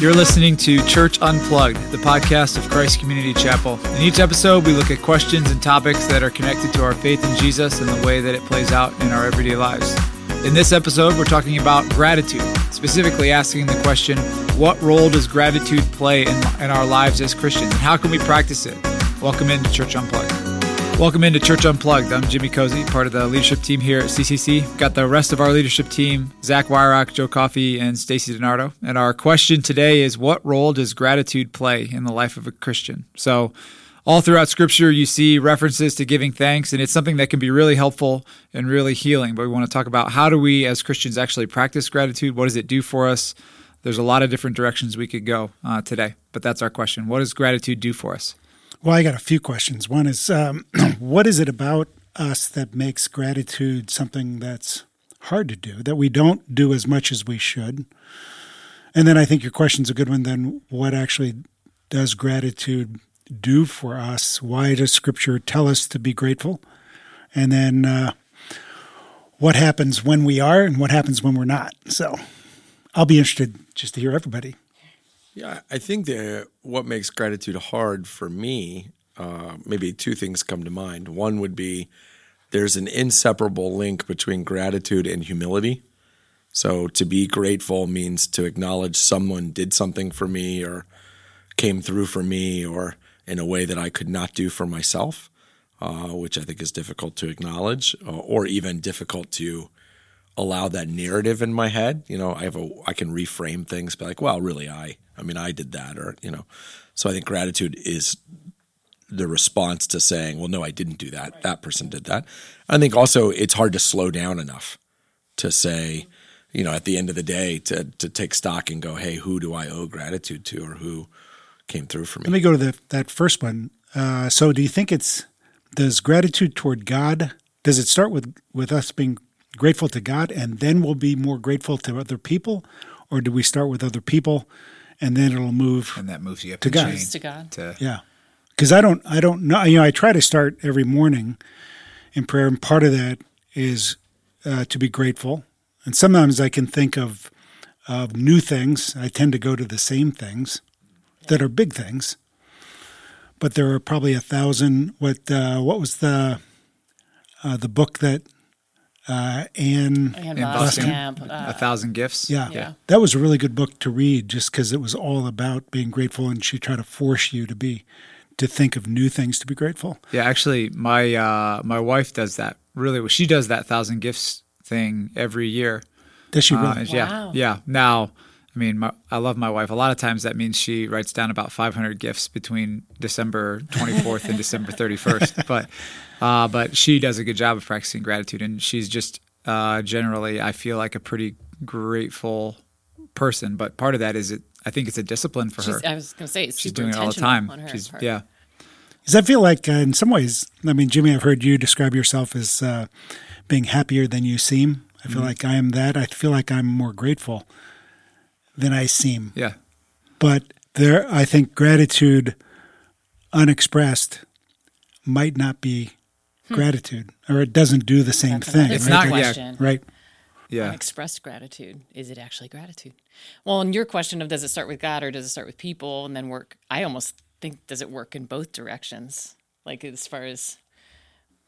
You're listening to Church Unplugged, the podcast of Christ Community Chapel. In each episode, we look at questions and topics that are connected to our faith in Jesus and the way that it plays out in our everyday lives. In this episode, we're talking about gratitude, specifically asking the question what role does gratitude play in, in our lives as Christians, and how can we practice it? Welcome into Church Unplugged. Welcome into Church Unplugged. I'm Jimmy Cozy, part of the leadership team here at CCC. Got the rest of our leadership team, Zach Wyrock, Joe Coffey, and Stacy DiNardo. And our question today is what role does gratitude play in the life of a Christian? So all throughout scripture you see references to giving thanks and it's something that can be really helpful and really healing but we want to talk about how do we as christians actually practice gratitude what does it do for us there's a lot of different directions we could go uh, today but that's our question what does gratitude do for us well, I got a few questions. One is, um, what is it about us that makes gratitude something that's hard to do, that we don't do as much as we should? And then I think your question's a good one. Then, what actually does gratitude do for us? Why does Scripture tell us to be grateful? And then, uh, what happens when we are and what happens when we're not? So, I'll be interested just to hear everybody. Yeah, I think that what makes gratitude hard for me, uh, maybe two things come to mind. One would be there's an inseparable link between gratitude and humility. So to be grateful means to acknowledge someone did something for me or came through for me or in a way that I could not do for myself, uh, which I think is difficult to acknowledge uh, or even difficult to allow that narrative in my head. You know, I have a I can reframe things, be like, well, really, I I mean, I did that, or you know. So I think gratitude is the response to saying, well, no, I didn't do that. That person did that. I think also it's hard to slow down enough to say, you know, at the end of the day, to to take stock and go, hey, who do I owe gratitude to, or who came through for me? Let me go to the, that first one. Uh, so, do you think it's does gratitude toward God? Does it start with with us being grateful to God, and then we'll be more grateful to other people, or do we start with other people, and then it'll move and that moves you up to God. to God. to Yeah, because I don't, I don't know. You know, I try to start every morning in prayer, and part of that is uh, to be grateful. And sometimes I can think of of new things. I tend to go to the same things that are big things, but there are probably a thousand. What uh, what was the uh, the book that uh, Ann? And in Boston Boston, Camp, uh, a thousand gifts Yeah. Yeah. that was a really good book to read, just because it was all about being grateful, and she tried to force you to be to think of new things to be grateful. Yeah, actually, my uh, my wife does that really. well. She does that thousand gifts thing every year. Does she Uh, really? and yeah, yeah. Now, I mean, my, I love my wife. A lot of times that means she writes down about 500 gifts between December 24th and December 31st. But uh, but she does a good job of practicing gratitude, and she's just uh, generally, I feel like a pretty grateful person. But part of that is it. I think it's a discipline for her. I was going to say it's She's doing it all the time. On her She's part. yeah. Does that feel like, uh, in some ways, I mean, Jimmy, I've heard you describe yourself as uh, being happier than you seem. I Mm-hmm. feel like I am that. I feel like I'm more grateful than I seem. Yeah. But there, I think gratitude unexpressed might not be hmm. gratitude, or it doesn't do the same That's thing. It's right? not- good yeah. question. right. Yeah. Unexpressed gratitude. Is it actually gratitude? Well, and your question of does it start with God or does it start with people and then work? I almost think does it work in both directions? Like as far as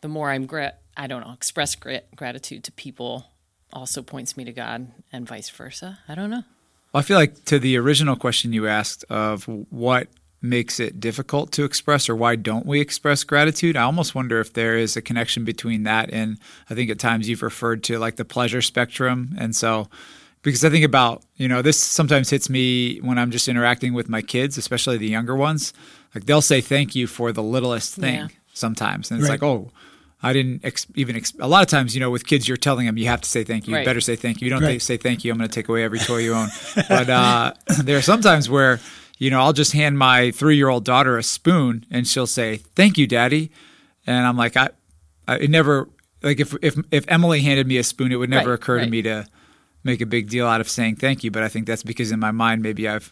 the more I'm gra- I don't know, express gra- gratitude to people also points me to God and vice versa. I don't know. Well, I feel like to the original question you asked of what makes it difficult to express or why don't we express gratitude, I almost wonder if there is a connection between that and I think at times you've referred to like the pleasure spectrum. And so, because I think about, you know, this sometimes hits me when I'm just interacting with my kids, especially the younger ones. Like they'll say thank you for the littlest thing Yeah. sometimes. And it's Right. like, oh, I didn't ex- even. Ex- a lot of times, you know, with kids, you're telling them you have to say thank you. You better say thank you. You don't Right. say thank you. I'm going to take away every toy you own. But uh, there are some times where, you know, I'll just hand my three year old daughter a spoon and she'll say, Thank you, daddy. And I'm like, I, I it never, like, if, if, if Emily handed me a spoon, it would never Right, occur to me to make a big deal out of saying thank you. But I think that's because in my mind, maybe I've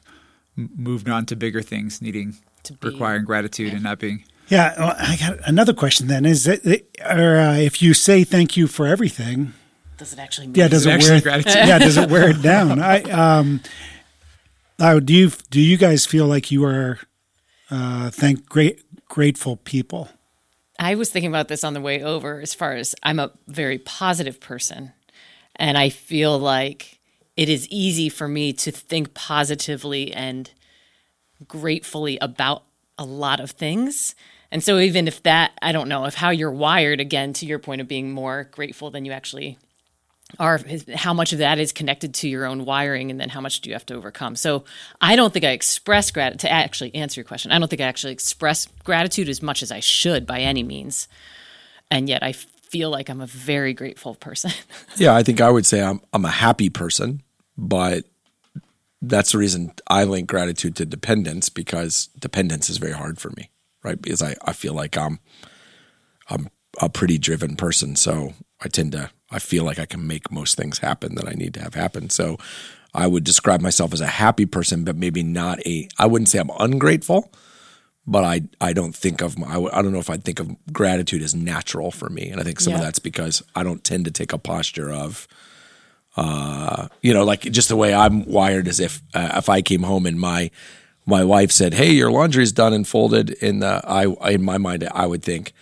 m- moved on to bigger things needing, To be- requiring gratitude and not being. Yeah, well, I got another question. Then is it, or uh, if you say thank you for everything, Does it actually? yeah, does it it actually wear? gratitude? Yeah, does it wear it down? I um, Uh, do you do you guys feel like you are uh, thank great grateful people? I was thinking about this on the way over as far as I'm a very positive person. And I feel like it is easy for me to think positively and gratefully about a lot of things. And so, even if that, I don't know, if how you're wired, again, to your point of being more grateful than you actually are, how much of that is connected to your own wiring, and then how much do you have to overcome? So, I don't think I express gratitude, to actually answer your question, I don't think I actually express gratitude as much as I should by any means. And yet, I feel like I'm a very grateful person. yeah, I think I would say I'm I'm a happy person, but that's the reason I link gratitude to dependence because dependence is very hard for me, right? Because I, I feel like I'm I'm a pretty driven person, so I tend to I feel like I can make most things happen that I need to have happen. So I would describe myself as a happy person, but maybe not a I wouldn't say I'm ungrateful, but I I don't think of my I don't know if I think of gratitude as natural for me, and I think some yeah. of that's because I don't tend to take a posture of uh, you know, like just the way I'm wired, as if uh, if I came home and my my wife said, "Hey, your laundry's done and folded," in the I in my mind, I would think,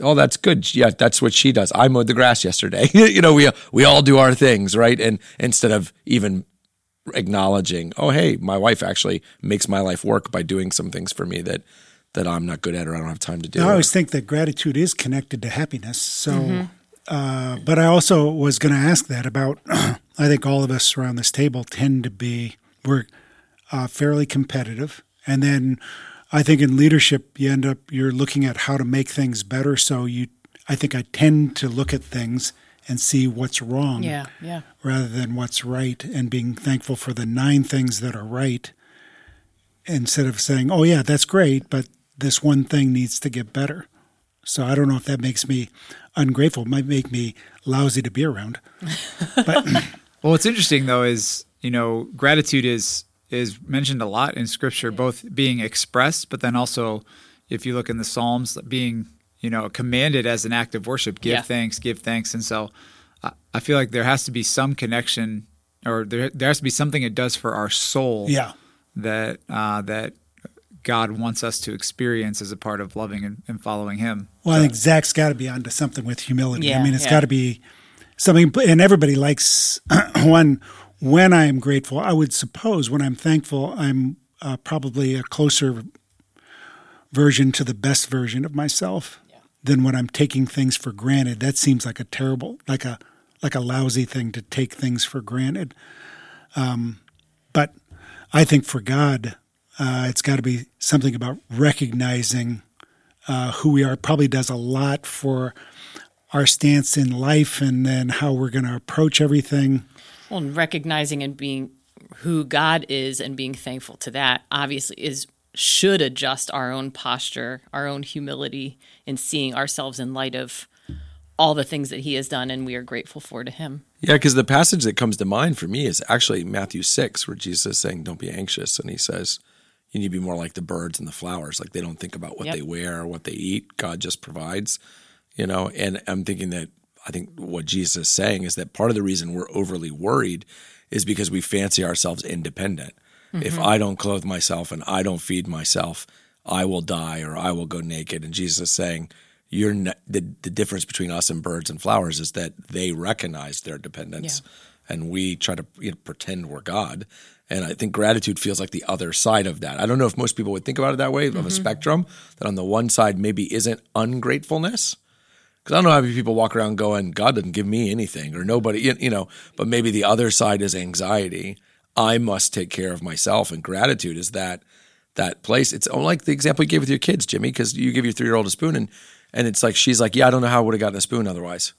"Oh, that's good. Yeah, that's what she does. I mowed the grass yesterday." you know, we we all do our things, right? And instead of even acknowledging, "Oh, hey, my wife actually makes my life work by doing some things for me that." That I'm not good at, or I don't have time to do. I always think that gratitude is connected to happiness. So mm-hmm uh, but I also was going to ask that about. I think all of us around this table tend to be we're uh, fairly competitive, and then I think in leadership you end up you're looking at how to make things better. So you, I think I tend to look at things and see what's wrong, yeah, yeah, rather than what's right, and being thankful for the nine things that are right, instead of saying, "Oh yeah, that's great," but this one thing needs to get better. So I don't know if that makes me ungrateful. It might make me lousy to be around. But well, what's interesting though is you know gratitude is is mentioned a lot in Scripture, both being expressed, but then also if you look in the Psalms, being you know commanded as an act of worship. Give yeah. thanks, give thanks, and so I, I feel like there has to be some connection, or there there has to be something it does for our soul. Yeah. That uh, that God wants us to experience as a part of loving and, and following Him. Well, so. I think Zach's got to be onto something with humility. Yeah, I mean, it's yeah. got to be something, and everybody likes one. When I am grateful, I would suppose when I'm thankful, I'm uh, probably a closer version to the best version of myself yeah. than when I'm taking things for granted. That seems like a terrible, like a like a lousy thing to take things for granted. Um, but I think for God, uh, it's got to be something about recognizing uh, who we are. Probably does a lot for our stance in life and then how we're going to approach everything. Well, and recognizing and being who God is and being thankful to that obviously is should adjust our own posture, our own humility in seeing ourselves in light of all the things that he has done and we are grateful for to him. Yeah, because the passage that comes to mind for me is actually Matthew 6, where Jesus is saying, Don't be anxious. And he says, you need to be more like the birds and the flowers. Like they don't think about what yep. they wear or what they eat. God just provides, you know. And I'm thinking that I think what Jesus is saying is that part of the reason we're overly worried is because we fancy ourselves independent. Mm-hmm. If I don't clothe myself and I don't feed myself, I will die or I will go naked. And Jesus is saying, you're the, the difference between us and birds and flowers is that they recognize their dependence. Yeah and we try to you know, pretend we're God. And I think gratitude feels like the other side of that. I don't know if most people would think about it that way mm-hmm. of a mm-hmm. spectrum, that on the one side maybe isn't ungratefulness. Because I don't know how many people walk around going, God didn't give me anything, or nobody, you know, but maybe the other side is anxiety. I must take care of myself. And gratitude is that that place. It's like the example you gave with your kids, Jimmy, because you give your three year old a spoon and and it's like she's like, Yeah, I don't know how I would have gotten a spoon otherwise.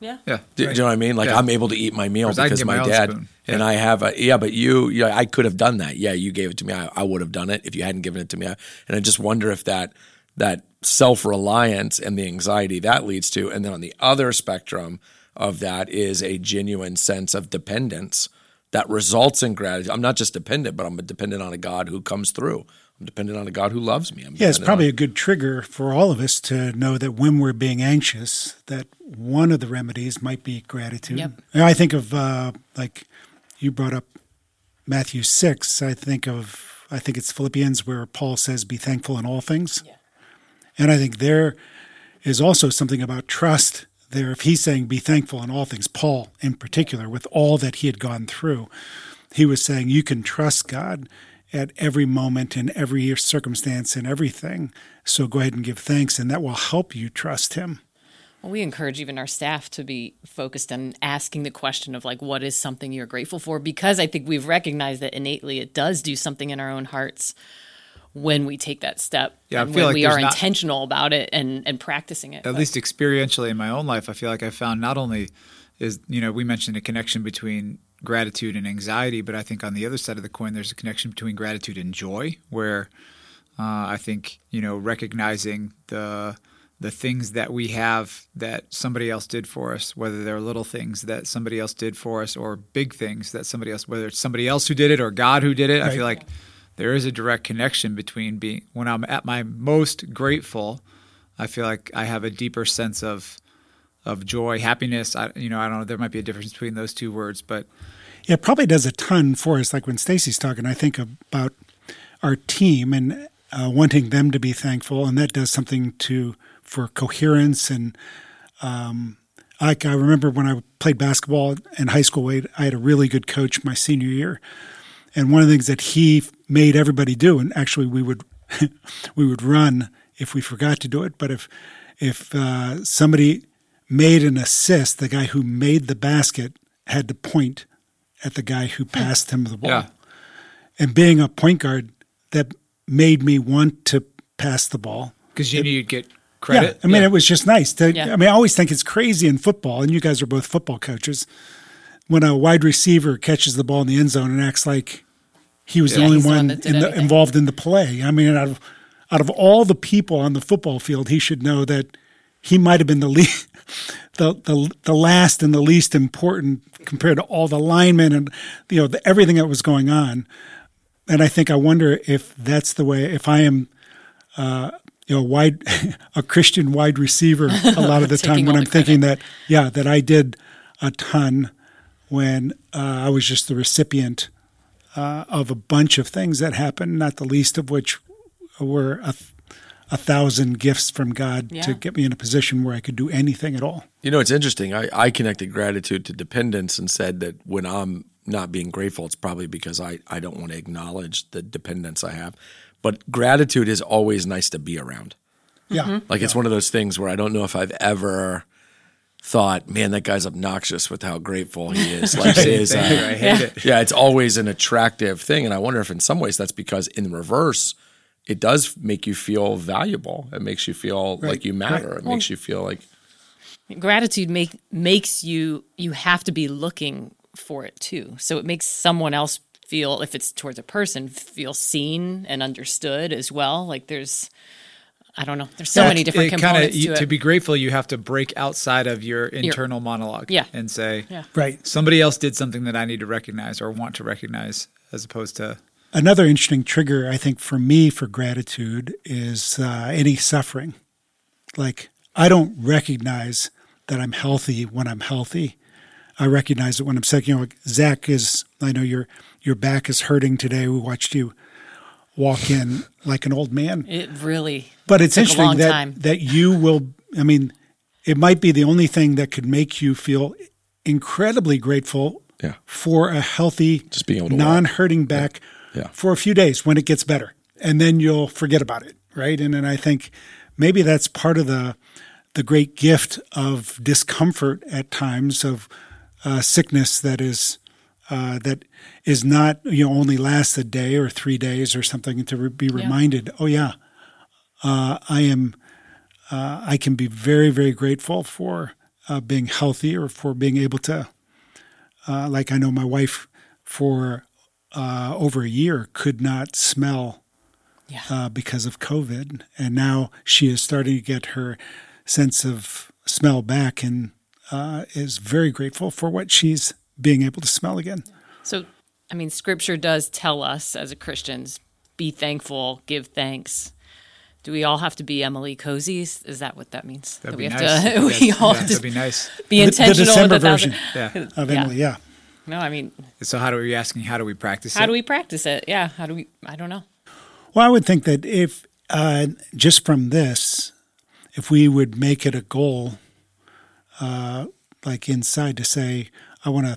Yeah. Yeah. Do, right. do, you know what I mean? Like yeah. I'm able to eat my meal because my, my dad yeah. and I have a yeah, but you yeah, I could have done that. Yeah, you gave it to me. I, I would have done it if you hadn't given it to me. And I just wonder if that that self-reliance and the anxiety that leads to and then on the other spectrum of that is a genuine sense of dependence that results in gratitude. I'm not just dependent, but I'm dependent on a God who comes through. I'm dependent on a God who loves me. I'm yeah, it's probably on- a good trigger for all of us to know that when we're being anxious, that one of the remedies might be gratitude. Yep. I think of uh, like you brought up Matthew six, I think of I think it's Philippians where Paul says, "Be thankful in all things," Yeah. And I think there is also something about trust there. If he's saying, "Be thankful in all things," Paul in particular, with all that he had gone through, he was saying, "You can trust God." At every moment, in every circumstance, in everything. So go ahead and give thanks, and that will help you trust Him. Well, we encourage even our staff to be focused on asking the question of like, what is something you're grateful for? Because I think we've recognized that innately it does do something in our own hearts when we take that step. Yeah, I and feel when like we are not- intentional about it and and practicing it. at But- least experientially in my own life, I feel like I found not only is you know we mentioned a connection between gratitude and anxiety, but I think on the other side of the coin, there's a connection between gratitude and joy, where uh, I think you know recognizing the the things that we have that somebody else did for us, whether they're little things that somebody else did for us or big things that somebody else, whether it's somebody else who did it or God who did it, I feel like there is a direct connection between being when I'm at my most grateful, I feel like I have a deeper sense of of joy, happiness. I, you know, I don't know. There might be a difference between those two words, but Yeah, it probably does a ton for us. Like when Stacy's talking, I think about our team and uh, wanting them to be thankful, and that does something to for coherence. And um, like I remember when I played basketball in high school, I I had a really good coach my senior year, and one of the things that he made everybody do, and actually we would we would run if we forgot to do it, but if if uh, somebody made an assist, the guy who made the basket had to point at the guy who passed him the ball. yeah, And being a point guard, that made me want to pass the ball. because you knew you'd get credit. Yeah, I mean, it was just nice. To, Yeah. I mean, I always think it's crazy in football, and you guys are both football coaches. When a wide receiver catches the ball in the end zone and acts like he was the Yeah, only the one one in the, involved in the play. I mean, out of out of all the people on the football field, he should know that he might have been the least, the, the the last and the least important compared to all the linemen and you know the, everything that was going on. And I think I wonder if that's the way. If I am uh, you know, wide a Christian wide receiver a lot of the time when I'm thinking that yeah that I did a ton when uh, I was just the recipient uh, of a bunch of things that happened, not the least of which were a, a thousand gifts from God to get me in a position where I could do anything at all. You know, it's interesting. I, I connected gratitude to dependence and said that when I'm not being grateful, it's probably because I, I don't want to acknowledge the dependence I have. But gratitude is always nice to be around. Yeah, Like it's one of those things where I don't know if I've ever thought, man, that guy's obnoxious with how grateful he is. Like his, Thank you. uh, I hate it. yeah, it's always an attractive thing. And I wonder if in some ways that's because in reverse, it does make you feel valuable. It makes you feel like you matter. It makes you feel like gratitude make makes you you have to be looking for it too so it makes someone else feel if it's towards a person feel seen and understood as well like there's i don't know there's so Yeah, many different it kinda- components you- to it to be grateful, you have to break outside of your internal monologue. Yeah. and say, Yeah. right. somebody else did something that I need to recognize or want to recognize, as opposed to Another interesting trigger, I think, for me for gratitude is uh, any suffering. Like, I don't recognize that I'm healthy when I'm healthy. I recognize it when I'm sick. You know, like Zach is, I know your your back is hurting today. We watched you walk in like an old man. it really But it's took a interesting long that, time. that you will, I mean, it might be the only thing that could make you feel incredibly grateful Yeah. for a healthy, Just being able to non hurting back Yeah. for a few days when it gets better. And then you'll forget about it. Right. And then I think maybe that's part of the, the great gift of discomfort at times of uh, sickness that is uh, that is not you know only lasts a day or three days or something to re- be reminded. Oh yeah, uh, I am. Uh, I can be very very grateful for uh, being healthy or for being able to. Uh, like I know my wife for uh, over a year could not smell yeah uh, because of COVID, and now she is starting to get her sense of smell back, and uh, is very grateful for what she's being able to smell again. so i mean scripture does tell us as a christians be thankful give thanks do we all have to be Emily Cozies? Is that what that means? that'd that be we have nice. to, we Yes, all yeah, have that'd to be nice. be intentional the December with version Yeah. of Yeah. Emily, yeah. No, I mean, So how do we asking? How do we practice how it? do we practice it? Yeah. How do we? I don't know. Well, I would think that if uh, just from this, if we would make it a goal, uh, like inside, to say, I want to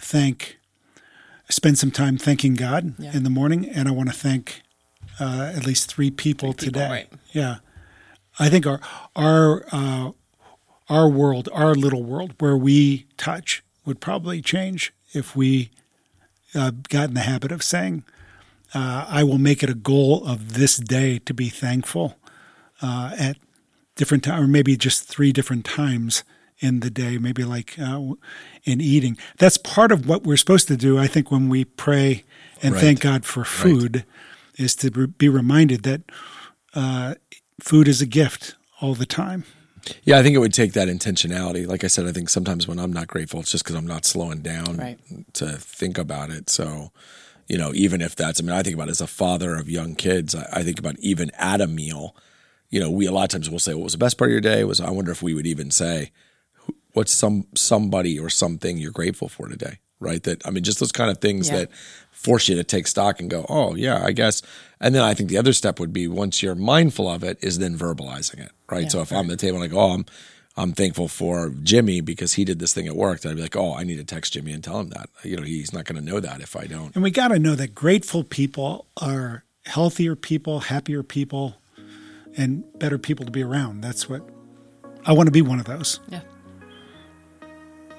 thank, spend some time thanking God Yeah. in the morning, and I want to thank uh, at least three people Three people, today. right. Yeah, I think our our uh, our world, our little world, where we touch, would probably change if we uh, got in the habit of saying, uh, I will make it a goal of this day to be thankful uh, at different times, or maybe just three different times in the day, maybe like uh, in eating. That's part of what we're supposed to do, I think, when we pray and Right. thank God for food, is to be reminded that uh, food is a gift all the time. Yeah, I think it would take that intentionality. Like I said, I think sometimes when I'm not grateful, it's just because I'm not slowing down Right. to think about it. So, you know, even if that's, I mean, I think about it as a father of young kids, I, I think about even at a meal, you know, we a lot of times will say, what was the best part of your day? Was I wonder if we would even say, who- what's some somebody or something you're grateful for today? Right. That I mean, just those kind of things Yeah. that force you to take stock and go, oh yeah, I guess. And then I think the other step would be once you're mindful of it, is then verbalizing it. Right. Yeah. so if I'm at the table like, oh, I'm I'm thankful for Jimmy because he did this thing at work, then I'd be like, oh, I need to text Jimmy and tell him that. You know, he's not going to know that if I don't. And we got to know that grateful people are healthier people, happier people, and better people to be around. That's what I want to be one of those. Yeah.